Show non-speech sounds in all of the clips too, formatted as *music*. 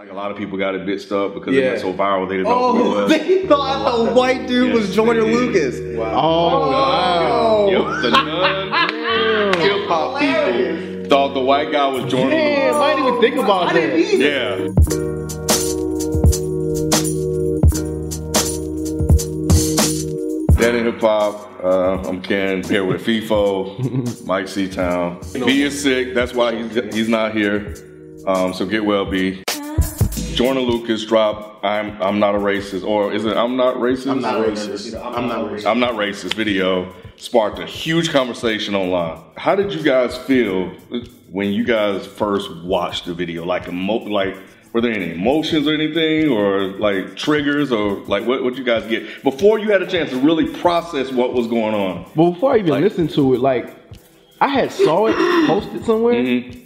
Like a lot of people got it bitched up because Yeah. it went so viral. They didn't know who it Oh, *laughs* was. they thought the white dude was Joyner did. Lucas. Wow. Oh, wow. Yep, the non hip hop people thought the white guy was Joyner. Damn, I didn't even think about that. Yeah. Dead in hip hop. Uh, I'm Ken here with FIFO, *laughs* Mike Seatown. B is sick. That's why he's he's not here. Um, so get well, B. Joyner Lucas dropped. I'm I'm not a racist, or is it I'm not racist? I'm not racist. I'm not racist. I'm not racist video sparked a huge conversation online. How did you guys feel when you guys first watched the video? Like emo- like were there any emotions or anything or like triggers or like what what you guys get before you had a chance to really process what was going on? But before I even Like- listened to it, like I had saw it posted somewhere, Mm-hmm.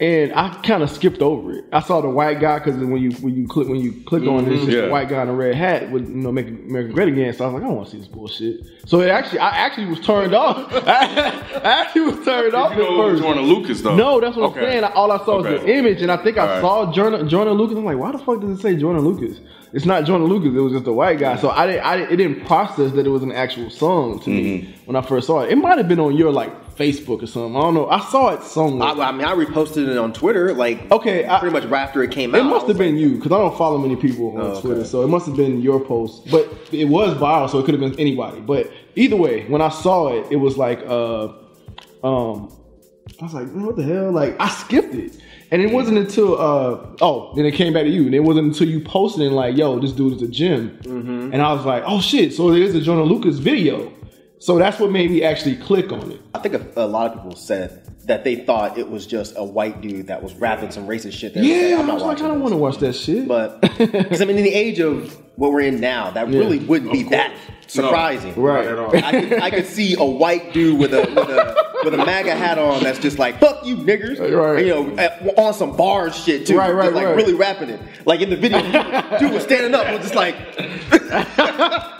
And I kind of skipped over it. I saw the white guy because when you when you click when you click on it, it's just Mm-hmm. Yeah. white guy in a red hat with you know making America great again. So I was like, I don't want to see this bullshit. So it actually, I actually was turned off. *laughs* I actually was turned off You at know first. Joyner Lucas though. No, that's what Okay. I'm saying. All I saw was the image, and I think I All right. saw Joyner, Joyner Lucas. I'm like, why the fuck does it say Joyner Lucas? It's not Joyner Lucas. It was just a white guy. So I didn't, I didn't, it didn't process that it was an actual song to me Mm-hmm. when I first saw it. It might have been on your like Facebook or something. I don't know. I saw it somewhere. I, I mean, I reposted it on Twitter, like Okay, I- pretty much right after it came out. it must have been you because I don't follow many people on Oh, okay. Twitter, so it must have been your post. But it was viral, so it could have been anybody. But either way, when I saw it, it was like, uh, um, I was like, what the hell? Like, I skipped it. And it wasn't until, uh, oh, then it came back to you. And it wasn't until you posted and like, yo, this dude is a gym. Mm-hmm. And I was like, oh shit, so there's a Joyner Lucas video. So that's what made me actually click on it. I think a, a lot of people said that they thought it was just a white dude that was rapping some racist shit. That Yeah, I'm I not was like, I don't want to watch that shit. But *laughs* because I mean, in the age of what we're in now, that really wouldn't be that surprising. right. At all. I could, I could see a white dude with a with a with a MAGA hat on that's just like "fuck you niggers," Right. You know, at- on some bars shit too, Right, right, Just, like right. really rapping it. Like in the video, dude was standing up, was just like. *laughs*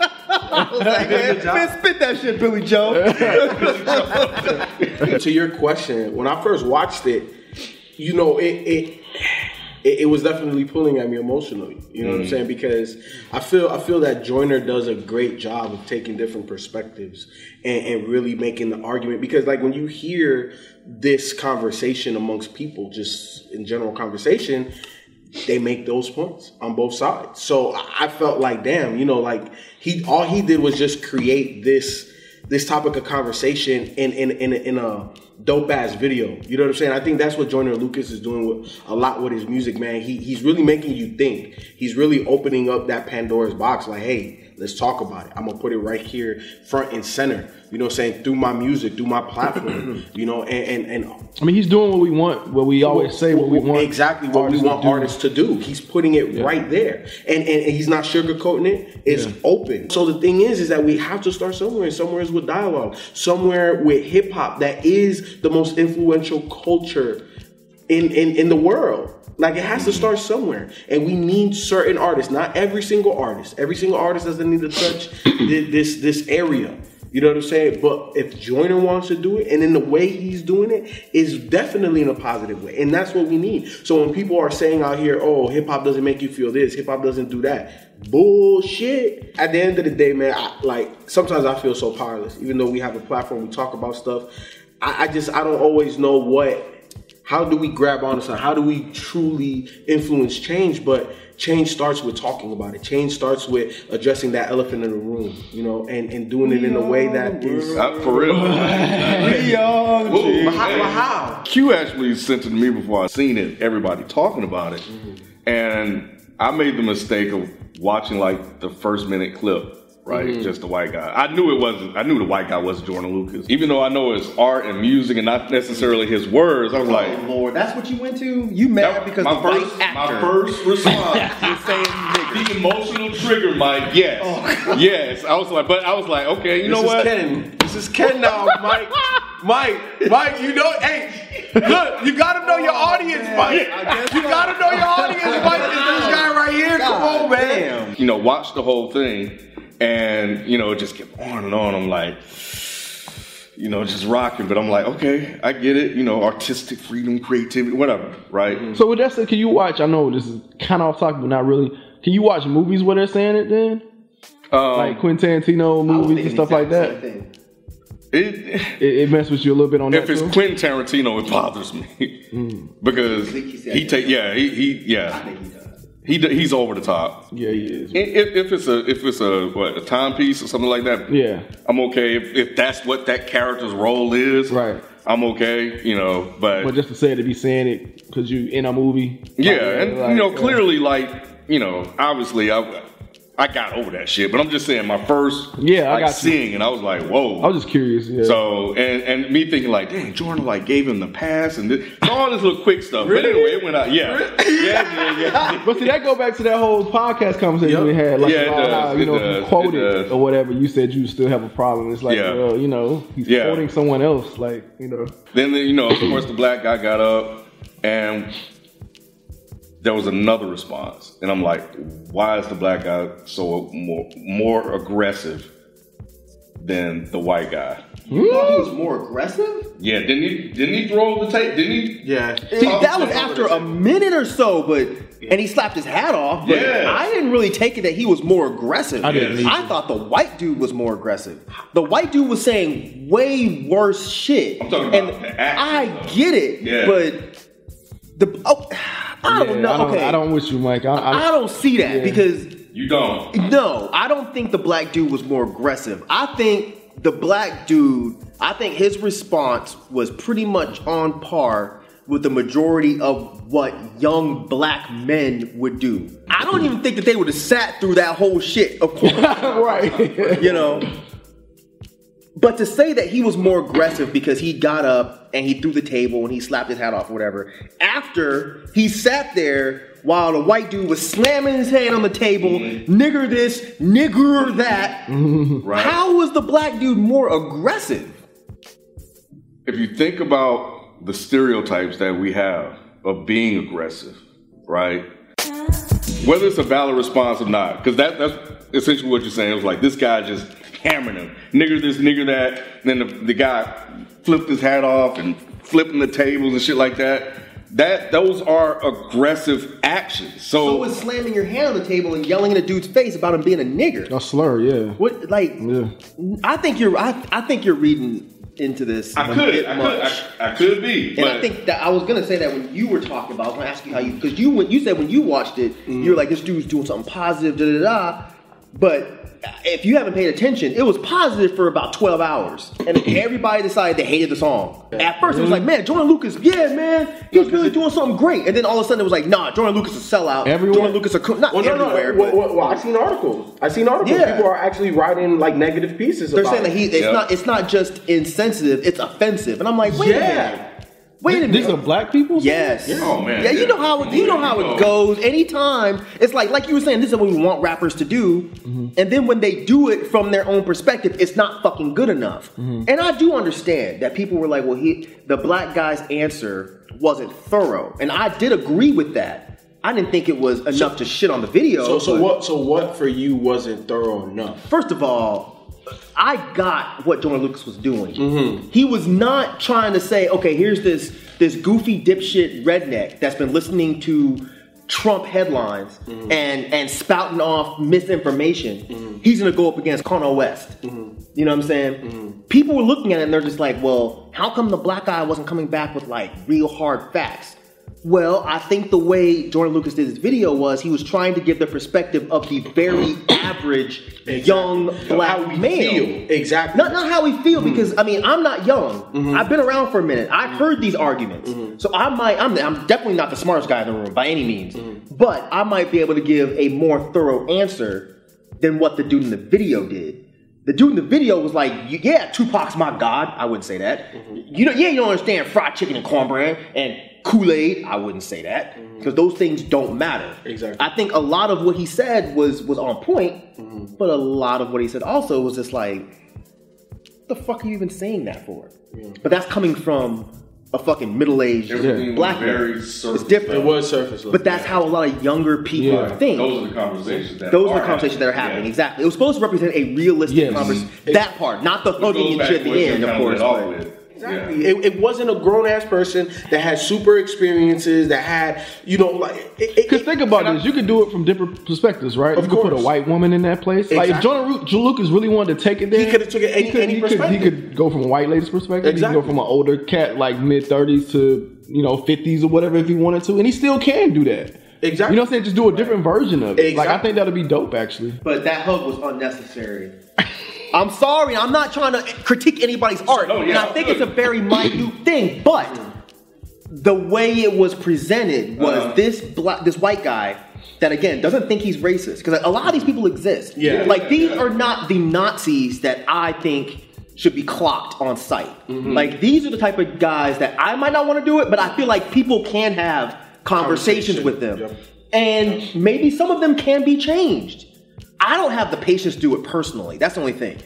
I was like, man, man, spit that shit, Billy Joe. *laughs* to your question, when I first watched it, you know, it it it, it was definitely pulling at me emotionally. You know what I'm mm. saying? Because I feel I feel that Joyner does a great job of taking different perspectives and, and really making the argument. Because like when you hear this conversation amongst people, just in general conversation, they make those points on both sides. So I felt like, damn, you know, like he all he did was just create this this topic of conversation in in in, a- in a dope ass video. You know what I'm saying? I think that's what Joyner Lucas is doing with a lot with his music, man. He he's really making you think. He's really opening up that Pandora's box. Like, hey, let's talk about it. I'm gonna put it right here, front and center. You know what I'm saying? Through my music, through my platform. *clears throat* you know, and and, and I mean, he's doing what we want, what we always say, what we want. exactly what we artists to want artists to do. He's putting it right there, and, and and he's not sugarcoating it. It's open. So the thing is, is that we have to start somewhere. and Somewhere is with dialogue. Somewhere with hip hop that is the most influential culture in in in the world. Like it has to start somewhere, and we need certain artists. Not every single artist. Every single artist doesn't need to touch *clears throat* this this area. You know what I'm saying? But if Joyner wants to do it, and in the way he's doing it, is definitely in a positive way, and that's what we need. So when people are saying out here, "Oh, hip hop doesn't make you feel this, hip hop doesn't do that," bullshit. At the end of the day, man, I, like sometimes I feel so powerless. Even though we have a platform, we talk about stuff. I, I just I don't always know what how do we grab onto something? How do we truly influence change? But change starts with talking about it. Change starts with addressing that elephant in the room, you know, and, and doing it in a way that is. Uh, for real. *laughs* But how, but how? Q actually sent it to me before I seen it. Everybody talking about it, and I made the mistake of watching like the first minute clip. Right, mm-hmm. just the white guy. I knew it wasn't. I knew the white guy wasn't Joyner Lucas. Even though I know it's art and music and not necessarily his words, I was oh, like, oh Lord, that's what you went to? You mad because my the first, white actor my first *laughs* response. is saying *laughs* the emotional trigger, Mike. Yes, oh, yes. I was like, but I was like, okay, you know what? this what? is Ken. This is Ken now, *laughs* Mike. Mike, Mike, you know, hey, look, you gotta know your oh, audience, Mike. You gotta know your audience, Mike. Is this guy right here? Come on, man. you know, watch the whole thing, and you know, it just kept on and on. I'm like, you know, just rocking. But I'm like, okay, I get it. You know, artistic freedom, creativity, whatever, right? So with that said, can you watch? I know this is kind of off topic, but not really. Can you watch movies where they're saying it then? Um, Like Quentin Tarantino movies and stuff like that. it, It, it messed with you a little bit on if that If it's too. Quentin Tarantino, it bothers me *laughs* because think he said he that. take yeah he, he yeah he d- he's over the top. yeah, he is. If, if it's a if it's a what a timepiece or something like that, Yeah. I'm okay. If, if that's what that character's role is, Right. I'm okay. You know, but, But just to say it to be saying it because you in a movie. yeah, and like, you know, clearly, like you know, obviously, I I got over that shit. But I'm just saying, my first Yeah, I like, got you. seeing it, I was like, whoa. I was just curious. Yeah. So and and me thinking like, dang, Joyner like gave him the pass and this, all this little quick stuff. But anyway, it went out. Yeah, *laughs* yeah, yeah, yeah. *laughs* But see, that go back to that whole podcast conversation we had. Like, Yeah, it does, how, you it know, if does, you quote it it, does. or whatever, you said you still have a problem. It's like, Yeah. well, you know, he's Yeah. quoting someone else. Like, you know, Then you know, of course, the black guy got up and there was another response, and I'm like, why is the black guy so more more aggressive than the white guy? You thought he hmm. was more aggressive? Yeah, didn't he? Didn't he throw the tape? Didn't he? Yeah. See, that was after a minute or so, but and he slapped his hat off. But Yeah. I didn't really take it that he was more aggressive. I didn't I thought the white dude was more aggressive. The white dude was saying way worse shit. I'm talking and about the action, I though. get it, Yeah. but the oh, I don't Yeah, know. I don't, okay, I don't wish you, Mike. I, I, I don't see that Yeah. because You don't. no, I don't think the black dude was more aggressive. I think the black dude, I think his response was pretty much on par with the majority of what young black men would do. I don't even think that they would have sat through that whole shit, of course, *laughs* right. you know. But to say that he was more aggressive because he got up and he threw the table and he slapped his hat off or whatever, after he sat there while the white dude was slamming his hand on the table, mm-hmm. nigger this, nigger that, *laughs* Right. how was the black dude more aggressive? if you think about the stereotypes that we have of being aggressive, right? Whether it's a valid response or not, because that, that's essentially what you're saying. It was like this guy just hammering him, nigger this, nigger that. then the, the guy flipped his hat off and flipping the tables and shit like that. That those are aggressive actions. So So, was slamming your hand on the table and yelling in a dude's face about him being a nigger. A slur, yeah. What like? Yeah. I think you're. I, I think you're reading into this. I a could, bit I much. could, I, I could be, And but I think that I was gonna say that when you were talking about, I was gonna ask you how you because you when you said when you watched it, Mm-hmm. you were like this dude's doing something positive, da da da. But if you haven't paid attention, it was positive for about twelve hours, and *clears throat* everybody decided they hated the song. At first, it was like, mm-hmm. man, Joyner Lucas, yeah, man, he's really doing something great. And then all of a sudden, it was like, nah, Joyner Lucas is a sellout. Everywhere? Joyner Lucas, a co- not Well, no, no. everywhere, Well, but well, well, I've seen articles. I've seen articles. Yeah. People are actually writing like negative pieces. they're saying that he it's Yep. not it's not just insensitive, it's offensive. And I'm like, wait a Yeah. minute. Wait a minute. These are black people? Yes. Oh, man, Yeah, you know how it, you know how it goes. Anytime it's like like you were saying, this is what we want rappers to do, mm-hmm. and then when they do it from their own perspective, it's not fucking good enough. Mm-hmm. And I do understand that people were like, well, he the black guy's answer wasn't thorough, and I did agree with that. I didn't think it was enough to shit on the video. So, so what? So what for you wasn't thorough enough? First of all, I got what Joyner Lucas was doing. Mm-hmm. He was not trying to say, okay, here's this this goofy dipshit redneck that's been listening to Trump headlines mm-hmm. and and spouting off misinformation. Mm-hmm. He's gonna go up against Cornel West. You know what I'm saying? People were looking at it and they're just like, well, how come the black guy wasn't coming back with like real hard facts? Well, I think the way Joyner Lucas did his video was he was trying to give the perspective of the very *coughs* average young black How we male. feel. Exactly. Not not how we feel mm-hmm. because I mean I'm not young. Mm-hmm. I've been around for a minute. I've heard these arguments, mm-hmm. so I might I'm I'm definitely not the smartest guy in the room by any means, but I might be able to give a more thorough answer than what the dude in the video did. The dude in the video was like, "Yeah, Tupac's my god." I wouldn't say that. You know, yeah, you don't understand fried chicken and cornbread and Kool Aid. I wouldn't say that mm-hmm. because those things don't matter. Exactly. I think a lot of what he said was was on point, mm-hmm. but a lot of what he said also was just like, "What the fuck are you even saying that for?" But that's coming from a fucking middle aged Everything black was very man. It's different. It was surface level. But that's how a lot of younger people Yeah. think. Those are the conversations that Those are are the conversations that are happening. happening. Yeah. Exactly. It was supposed to represent a realistic Yes. conversation. That part, not the Which hugging and back shit at the end, of kinda course. Led off but- with. Exactly. Yeah. It, it wasn't a grown ass person that had super experiences that had, you know, like. It, it, Because think about and I- this, you could do it from different perspectives, right? Of you could put a white woman in that place. Like if Exactly. Jonah Ru- Joe Lucas really wanted to take it there, He coulda took it any- he could, any he could, he could go from a white lady's perspective. Exactly. He could go from an older cat, like mid thirties to you know fifties or whatever, if he wanted to, and he still can do that. Exactly. You know what I'm saying? Just do a different version of it. Exactly. Like I think that'll be dope, actually. But that hug was unnecessary. *laughs* I'm sorry, I'm not trying to critique anybody's art. No, yeah, and I think it's a very minute thing, but the way it was presented was Uh-huh. this black this white guy that again doesn't think he's racist. Because a lot of these people exist. Yeah. Like these are not the Nazis that I think should be clocked on sight. Mm-hmm. Like these are the type of guys that I might not want to do it, but I feel like people can have conversations Conversation, with them. yep. And maybe some of them can be changed. I don't have the patience to do it personally. That's the only thing.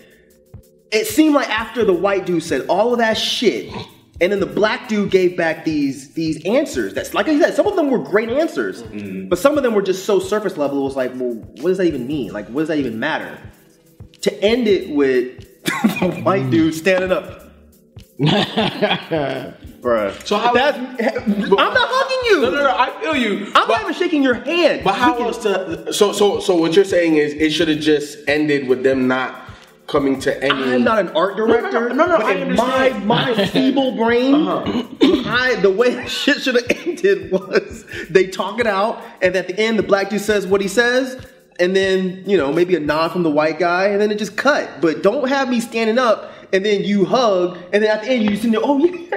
It seemed like after the white dude said all of that shit, and then the black dude gave back these these answers. That's like I said, some of them were great answers, mm-hmm. but some of them were just so surface level. It was like, well, what does that even mean? Like, what does that even matter? To end it with *laughs* the white dude standing up. *laughs* Bruh. So how- That's, *laughs* I'm not hugging you. No, no, no. I feel you. I'm but, not even shaking your hand. But how else to? So, so, so what you're saying is it should have just ended with them not coming to any. I'm not an art director. No, no, no, no, but I my my feeble brain, uh-huh. I the way shit should have *laughs* ended was they talk it out, and at the end the black dude says what he says, and then you know maybe a nod from the white guy, and then it just cut. But don't have me standing up. And then you hug, and then at the end you sitting there. Oh, you,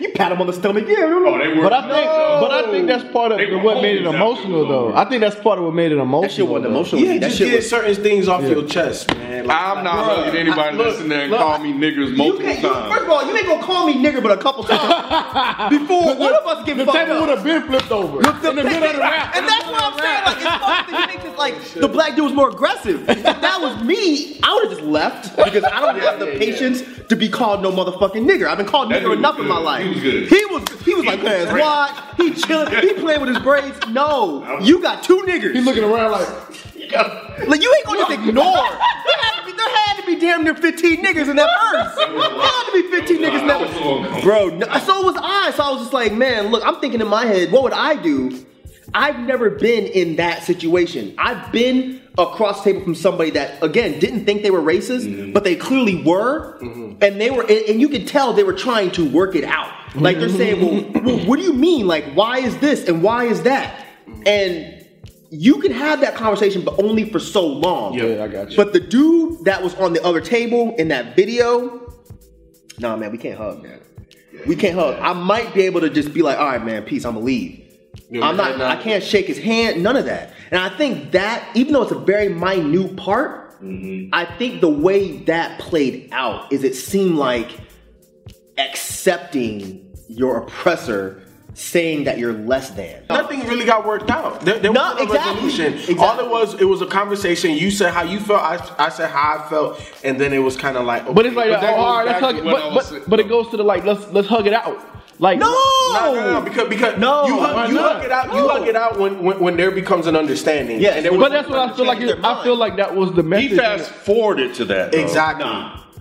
you pat him on the stomach. Yeah, Oh, they were. But I think, but I think that's part of They what made it emotional, after though. I think that's part of what made it emotional. that shit wasn't emotional. Yeah, that just get was. certain things off your chest, man. Like- I'm not Bruh, hugging anybody I- look, listening there and look, call me niggers multiple can't, you, first of all, you ain't gonna call me nigger but a couple times *laughs* before one of us get The fucked table up. would have been flipped over in the middle of the rap. And that's what I'm saying. Like, it's fucked that he thinks like the black dude was more aggressive. If that was me, I would have just left because I don't have the yeah, yeah. patience to be called no motherfucking nigger. I've been called That nigger enough was in my life. He was good. He was he was like, man, watch. He chilling. He playing with his braids. No, you got two niggers. He's looking around like, Like you ain't gonna just ignore. *laughs* There had to be, there had to be damn near 15 niggas in that verse. There had to be 15 niggas in that I was so uncomfortable. Bro, no, so was I. So I was just like, man, look, I'm thinking in my head, what would I do? I've never been in that situation. I've been across the table from somebody that, again, didn't think they were racist, Mm-hmm. but they clearly were, mm-hmm. and they were, and, and you could tell they were trying to work it out. Like they're saying, well, mm-hmm. well, what do you mean? Like, why is this and why is that? Mm-hmm. And you can have that conversation, but only for so long. Yeah, I got you. But the dude that was on the other table in that video, nah, man, we can't hug, man. We can't hug. I might be able to just be like, all right, man, peace. I'm gonna leave. You I'm not. understand that? I can't shake his hand. None of that. And I think that, even though it's a very minute part, mm-hmm. I think the way that played out is it seemed like accepting your oppressor, saying that you're less than. Nothing really got worked out. There, there No, was no exactly. resolution. Exactly. All it was, it was a conversation. You said how you felt. I, I said how I felt, and then it was kind of like. but it's like, But that oh, all right, let's hug it. But, but, but it goes to the like, let's let's hug it out. Like, No, No, no, no, because because No, you, why hug, you hug it out. You hug it out when, when when there becomes an understanding. Yeah, and there but was, that's what I feel like. It, I feel like that was the message. He fast forwarded to that. though. exactly.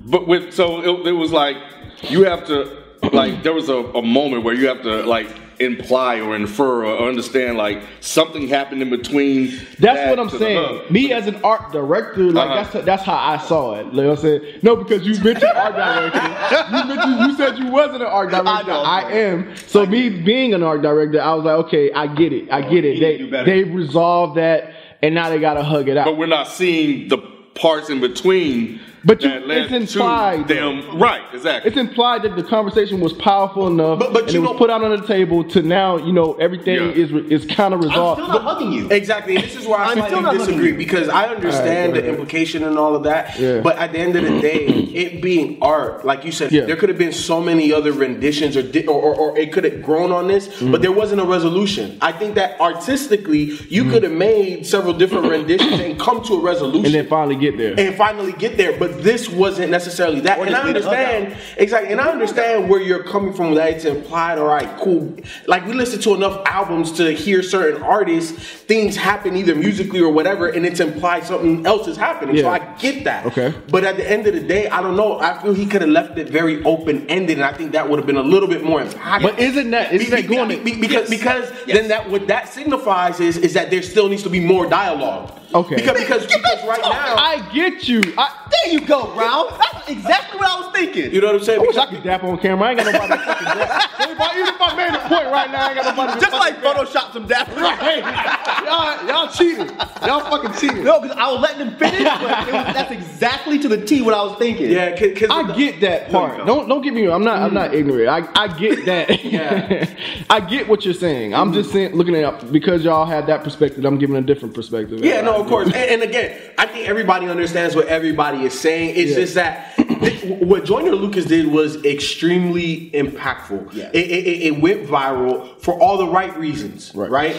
But with so it, it was like you have to like there was a, a moment where you have to like imply or infer or understand like something happened in between. That's that what I'm saying. Me as an art director, like Uh-huh. that's that's how I saw it. Like I said, no, because you mentioned art director. You mentioned you said you wasn't an art *laughs* director. know. I, am. So me being an art director, I was like, okay, I get it. I get it. you need to do They they resolved that, and now they gotta hug it out. But we're not seeing the parts in between. But you- that led it's implied, to them. Right. Exactly. it's implied that the conversation was powerful enough, But- but and you it was know- put out on the table to now, you know, everything Yeah. is is kind of resolved. I'm still not hugging you. Exactly. And this is where I I'm still slightly not disagree because I understand Alright, go the ahead. implication and all of that. Yeah. But at the end of the day, *clears throat* it being art, like you said, Yeah. there could have been so many other renditions or di- or, or, or it could have grown on this, Mm-hmm. but there wasn't a resolution. I think that artistically, you could have made several different renditions and come to a resolution and then finally get there. and finally get there. But but this wasn't necessarily that. Or And I beat the hug understand exactly, and I understand where you're coming from. That it's implied. All right, cool. Like we listen to enough albums to hear certain artists, things happen either musically or whatever, and it's implied something else is happening. So I get that. Okay. But at the end of the day, I don't know. I feel he could have left it very open ended, and I think that would have been a little bit more impactful. But isn't that isn't that going be- be- because because then that what that signifies is is that there still needs to be more dialogue. Okay. Because because, because right now, I get you. I, There you go, Ralph. That's exactly what I was thinking. you know what I'm saying? I wish I could dap on camera. I ain't got nobody to fucking dap. *laughs* If I, even if I made a point right now, I ain't got nobody Just like dap. Photoshop some dapper. Right. y'all, y'all cheated. Y'all fucking cheated. No, because I was letting him finish, but it was, that's exactly to the T what I was thinking. yeah, because I get that part. Don't don't get me wrong. I'm not I'm not ignorant. I, I get that. Yeah. *laughs* I get what you're saying. I'm just saying, looking at it because y'all have that perspective. I'm giving a different perspective. Yeah, no, of course. And, and again, I think everybody understands what everybody is saying. It's Yeah. just that th- what Joyner Lucas did was extremely impactful. Yeah. It, it, it- it went viral for all the right reasons, Right. right?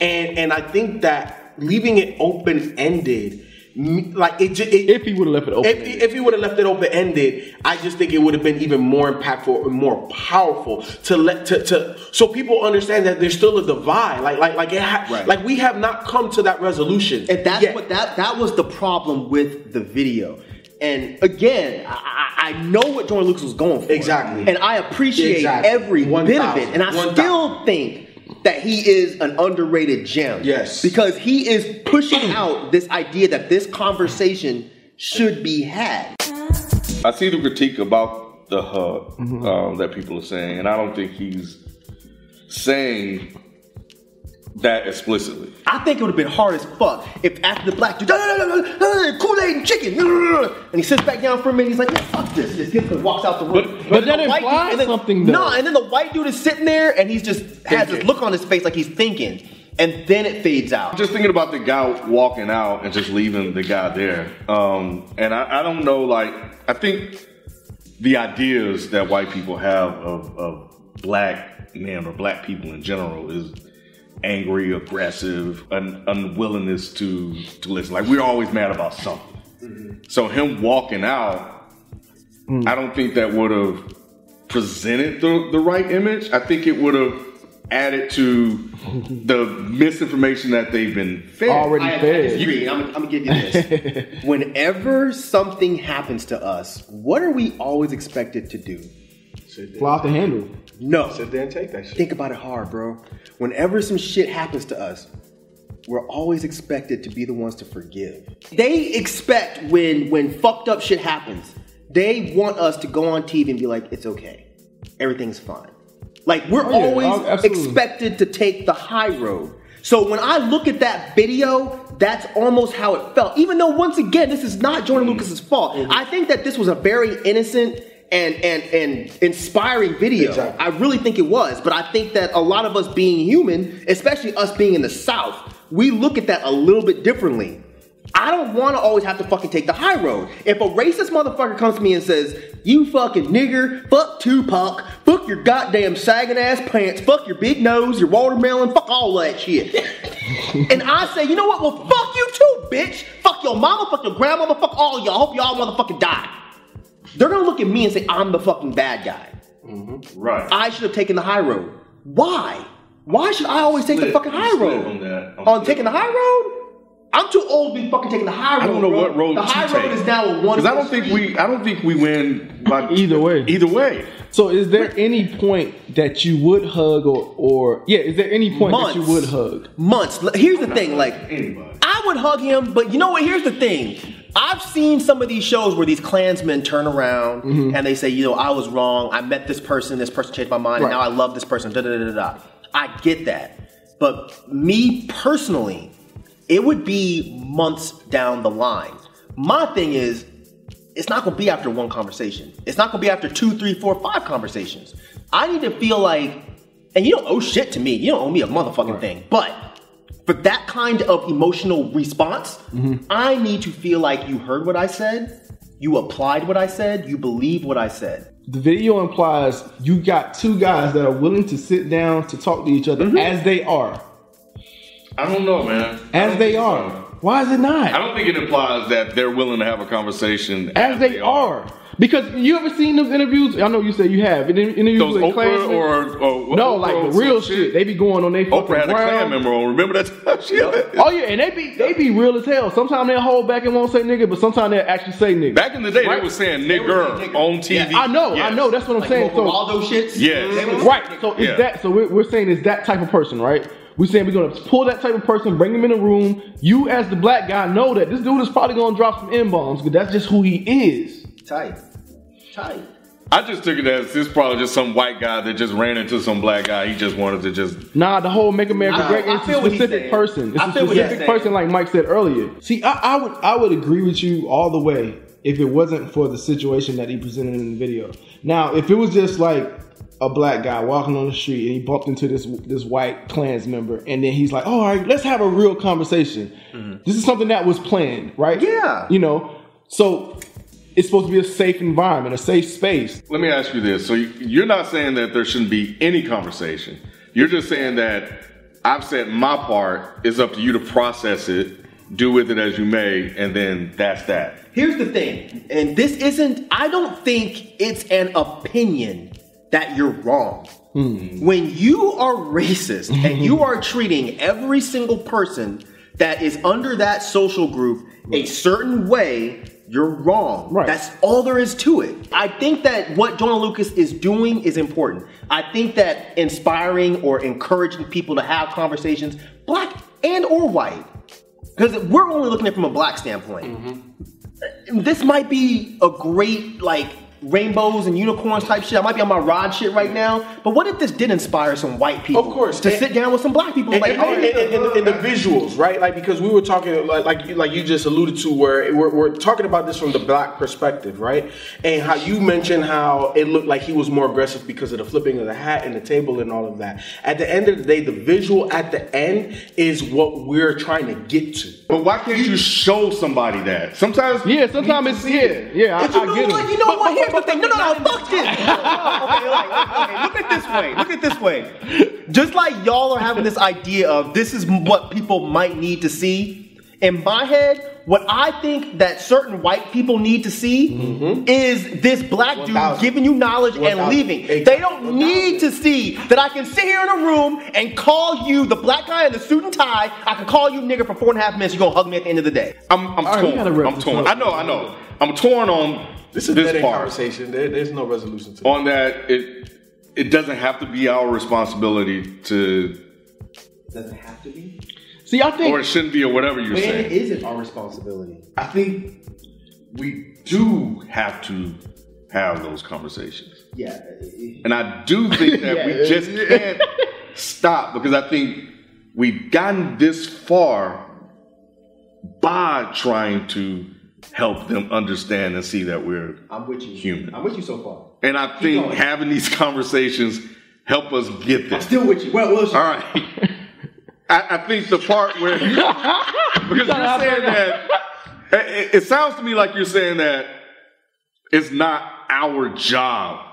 And and I think that leaving it open ended, like it, ju- it If he would have left it open. if, if he would have left it open ended, I just think it would have been even more impactful and more powerful to let to, to so people understand that there's still a divide. Like like like it ha- Right. like we have not come to that resolution. And that's yet. what that that was the problem with the video. And again, I, I I know what Joyner Lucas was going for. Exactly. And I appreciate Exactly. every bit of it. And I 1,000. still think that he is an underrated gem. Yes. Because he is pushing *clears throat* out this idea that this conversation should be had. I see the critique about the hug um, that people are saying, and I don't think he's saying that explicitly. I think it would have been hard as fuck if after the black dude, Kool Aid and chicken, and he sits back down for a minute. He's like, "Man, fuck this," just gets and walks out the room. But- but And then that the white implies dude- then- something. No, and then the white dude is sitting there and he's just has this look on his face like he's thinking, and then it fades out. Just thinking about the guy walking out and just leaving the guy there. Um, and I, I don't know, like, I think the ideas that white people have of, of black men or black people in general is angry, aggressive, un, unwillingness to, to listen. Like, we're always mad about something. Mm-hmm. So, him walking out, mm. I don't think that would have presented the, the right image. I think it would have added to *laughs* the misinformation that they've been fed. Already I, I fed. disagree. I'm, I'm gonna give you this. *laughs* Whenever something happens to us, what are we always expected to do? sit, Fly off the handle. No. sit there and take that shit. Think about it hard, bro. Whenever some shit happens to us, we're always expected to be the ones to forgive. They expect when when fucked up shit happens, they want us to go on TV and be like, "It's okay, everything's fine." Like we're Oh, yeah, always absolutely. expected to take the high road. So when I look at that video, that's almost how it felt. Even though once again, this is not Joyner mm. Lucas's fault. Mm-hmm. I think that this was a very innocent and and and inspiring video. Exactly. I really think it was, but I think that a lot of us being human, especially us being in the South, we look at that a little bit differently. I don't want to always have to fucking take the high road. If a racist motherfucker comes to me and says, "You fucking nigger, fuck Tupac, fuck your goddamn sagging ass pants, fuck your big nose, your watermelon, fuck all that shit," *laughs* and I say, "You know what? Well, fuck you too, bitch. Fuck your mama, fuck your grandmama, fuck all y'all. I hope y'all motherfucking die." They're gonna look at me and say, "I'm the fucking bad guy." Mm-hmm. Right. I should have taken the high road. Why? Why should I always take the fucking high road? on that. I'm On taking the high road? I'm too old to be fucking taking the high road. I don't know bro. what road The to high take. road is now a one. Because I don't think we, I don't think we win by *laughs* Either way. Either way. So is there any point that you would hug or or yeah, is there any point that you would hug? months. L- Here's the thing, like Anybody. I would hug him, but you know what? Here's the thing. I've seen some of these shows where these Klansmen turn around Mm-hmm. and they say, you know, I was wrong. I met this person. This person changed my mind, and now I love this person. Da da da da. I get that, but me personally, it would be months down the line. My thing is, it's not going to be after one conversation. It's not going to be after two, three, four, five conversations. I need to feel like, and you don't owe shit to me. You don't owe me a motherfucking thing. But for that kind of emotional response, mm-hmm. I need to feel like you heard what I said, you applied what I said, you believe what I said. The video implies you got two guys that are willing to sit down to talk to each other mm-hmm. as they are. I don't know, man. As they are. so. Why is it not? I don't think it implies that they're willing to have a conversation as they are. Because you ever seen those interviews? I know you said you have. In- Interviews Those with Oprah Klansmen? or, or no, Oprah like the real some shit. They be going on their fucking Oprah had a Klan ground. member on. Remember that time? She had Oh yeah, and they be they be real as hell. Sometimes they'll hold back and won't say nigga, but sometimes they'll actually say nigga. Back in the day, Right. they were saying They were nigger saying nigger. on TV. Yeah, I know, I know. That's what I'm Like saying. So all those shits. Yes. Right. So it's Yeah. that. So we're, we're saying it's that type of person, right? We're saying we're gonna pull that type of person, bring him in a room. You, as the black guy, know that this dude is probably gonna drop some n bombs because that's just who he is. Tight. Tight. I just took it as this probably just some white guy that just ran into some black guy. He just wanted to just. Nah, the whole Make America I- Great I it's a specific person. It's I a feel what specific person, like Mike said earlier. See, I, I would I would agree with you all the way if it wasn't for the situation that he presented in the video. Now, if it was just like a black guy walking on the street and he bumped into this this white Klans member, and then he's like, "Oh, all right, let's have a real conversation." Mm-hmm. This is something that was planned, right? Yeah. You know, so it's supposed to be a safe environment, a safe space. Let me ask you this. So you- you're not saying that there shouldn't be any conversation. You're just saying that I've said my part. It's up to you to process it, do with it as you may, and then that's that. Here's the thing, and this isn't, I don't think it's an opinion that you're wrong. Hmm. When you are racist *laughs* and you are treating every single person that is under that social group a certain way, you're wrong. Right. That's all there is to it. I think that what Joyner Lucas is doing is important. I think that inspiring or encouraging people to have conversations, black and or white, because we're only looking at it from a black standpoint mm-hmm. this might be a great like rainbows and unicorns type shit. I might be on my rod shit right now. But what if this did inspire some white people? Of course. to And- sit down with some black people. and, like, and, oh, and- and- and- and the visuals, right? Like because we were talking, like like you, like you just alluded to, where we're, we're talking about this from the black perspective, right? And how you mentioned how it looked like he was more aggressive because of the flipping of the hat and the table and all of that. At the end of the day, the visual at the end is what we're trying to get to. But why can't you show somebody that? Sometimes. Yeah, sometimes it's yeah, yeah. I, you I know get what? it. You know what? Here's the thing. No, no, no. Fuck this. *laughs* okay, like, okay, look at this way. Look at this way. Just like y'all are having this idea of this is what people might need to see. In my head, what I think that certain white people need to see is this black dude 1000. giving you knowledge and 1000. leaving. They don't need to see that I can sit here in a room and call you the black guy in the suit and tie. I can call you nigga for four and a half minutes. You're gonna hug me at the end of the day. I'm, I'm right, torn. gotta I'm torn. I know, I know. I'm torn on This is this dead part. conversation. There, there's no resolution to it. On that, it it doesn't have to be our responsibility to, Doesn't have to be. See, I think or it shouldn't be, or whatever you're When saying. is it our responsibility? I think we do have to have those conversations. Yeah. And I do think that we *laughs* just can't stop because I think we've gotten this far by trying to help them understand and see that we're I'm with you. Human. I'm with you so far. and I think going. having these conversations help us get there. Still with you. Well, well, All right. I, I think the part where *laughs* because you're saying that it, it sounds to me like you're saying that it's not our job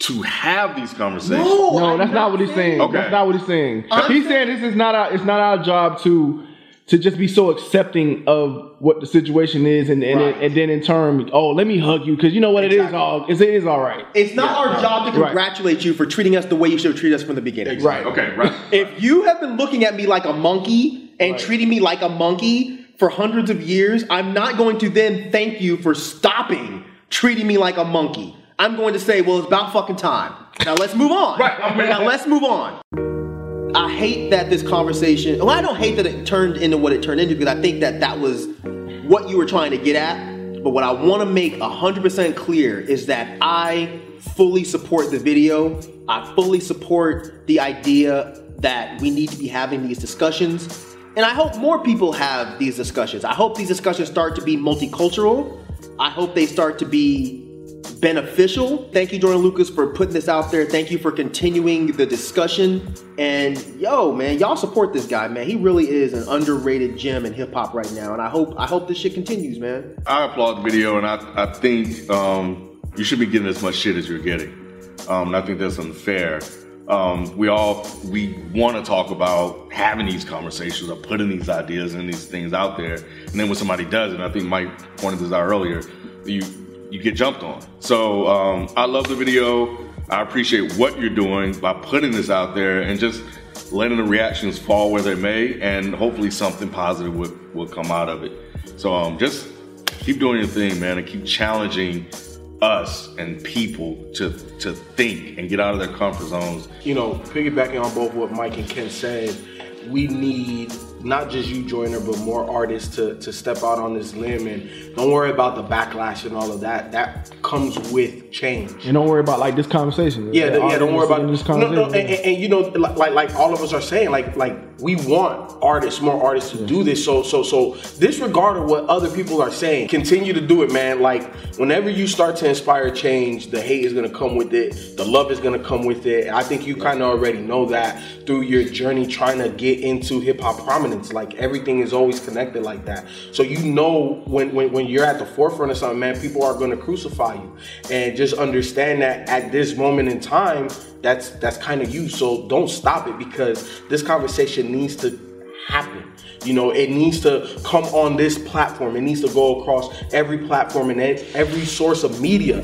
to have these conversations. No, no that's not what he's saying. Okay. That's not what he's saying. I'm he's saying this is not our it's not our job to to just be so accepting of what the situation is and and, Right. and then in turn, oh, let me hug you because you know what it is Exactly. all it's, it is all right. It's not our job to Right. congratulate you for treating us the way you should have treated us from the beginning. Right. Okay, right. *laughs* If you have been looking at me like a monkey and Right. treating me like a monkey for hundreds of years, I'm not going to then thank you for stopping treating me like a monkey. I'm going to say, well, it's about fucking time. Now let's move on. Right. Now let's move on. I hate that this conversation. Well, I don't hate that it turned into what it turned into because I think that that was what you were trying to get at. But what I want to make 100% clear is that I fully support the video. I fully support the idea that we need to be having these discussions. And I hope more people have these discussions. I hope these discussions start to be multicultural. I hope they start to be beneficial. Thank you, Joyner Lucas, for putting this out there. Thank you for continuing the discussion. And yo, man, y'all support this guy, man. He really is an underrated gem in hip hop right now. And I hope I hope this shit continues, man. I applaud the video, and I, I think um, you should be getting as much shit as you're getting. Um, and I think that's unfair. um, we all we want to talk about having these conversations or putting these ideas and these things out there. And then when somebody does it, I think Mike pointed this out earlier, you you get jumped on. So um, I love the video. I appreciate what you're doing by putting this out there and just letting the reactions fall where they may, and hopefully something positive will, will come out of it. So um, just keep doing your thing, man, and keep challenging us and people to to think and get out of their comfort zones. You know, piggybacking on both what Mike and Ken said, we need not just you Joyner, but more artists to, to step out on this limb and don't worry about the backlash and all of that. That comes with change. And don't worry about like this conversation. Yeah, yeah. Don't worry about this no, no, conversation. and, and, and, you know, like like all of us are saying, like like we want artists, more artists to do mm-hmm. this. So so so disregard of what other people are saying. Continue to do it, man. Like whenever you start to inspire change, the hate is gonna come with it. The love is gonna come with it. I think you kind of already know that through your journey trying to get into hip hop prominence. Like everything is always connected like that. So you know when, when when you're at the forefront of something, man, people are gonna crucify you. And just understand that at this moment in time, that's that's kind of you. So don't stop it because this conversation needs to happen. You know, it needs to come on this platform. It needs to go across every platform and every source of media.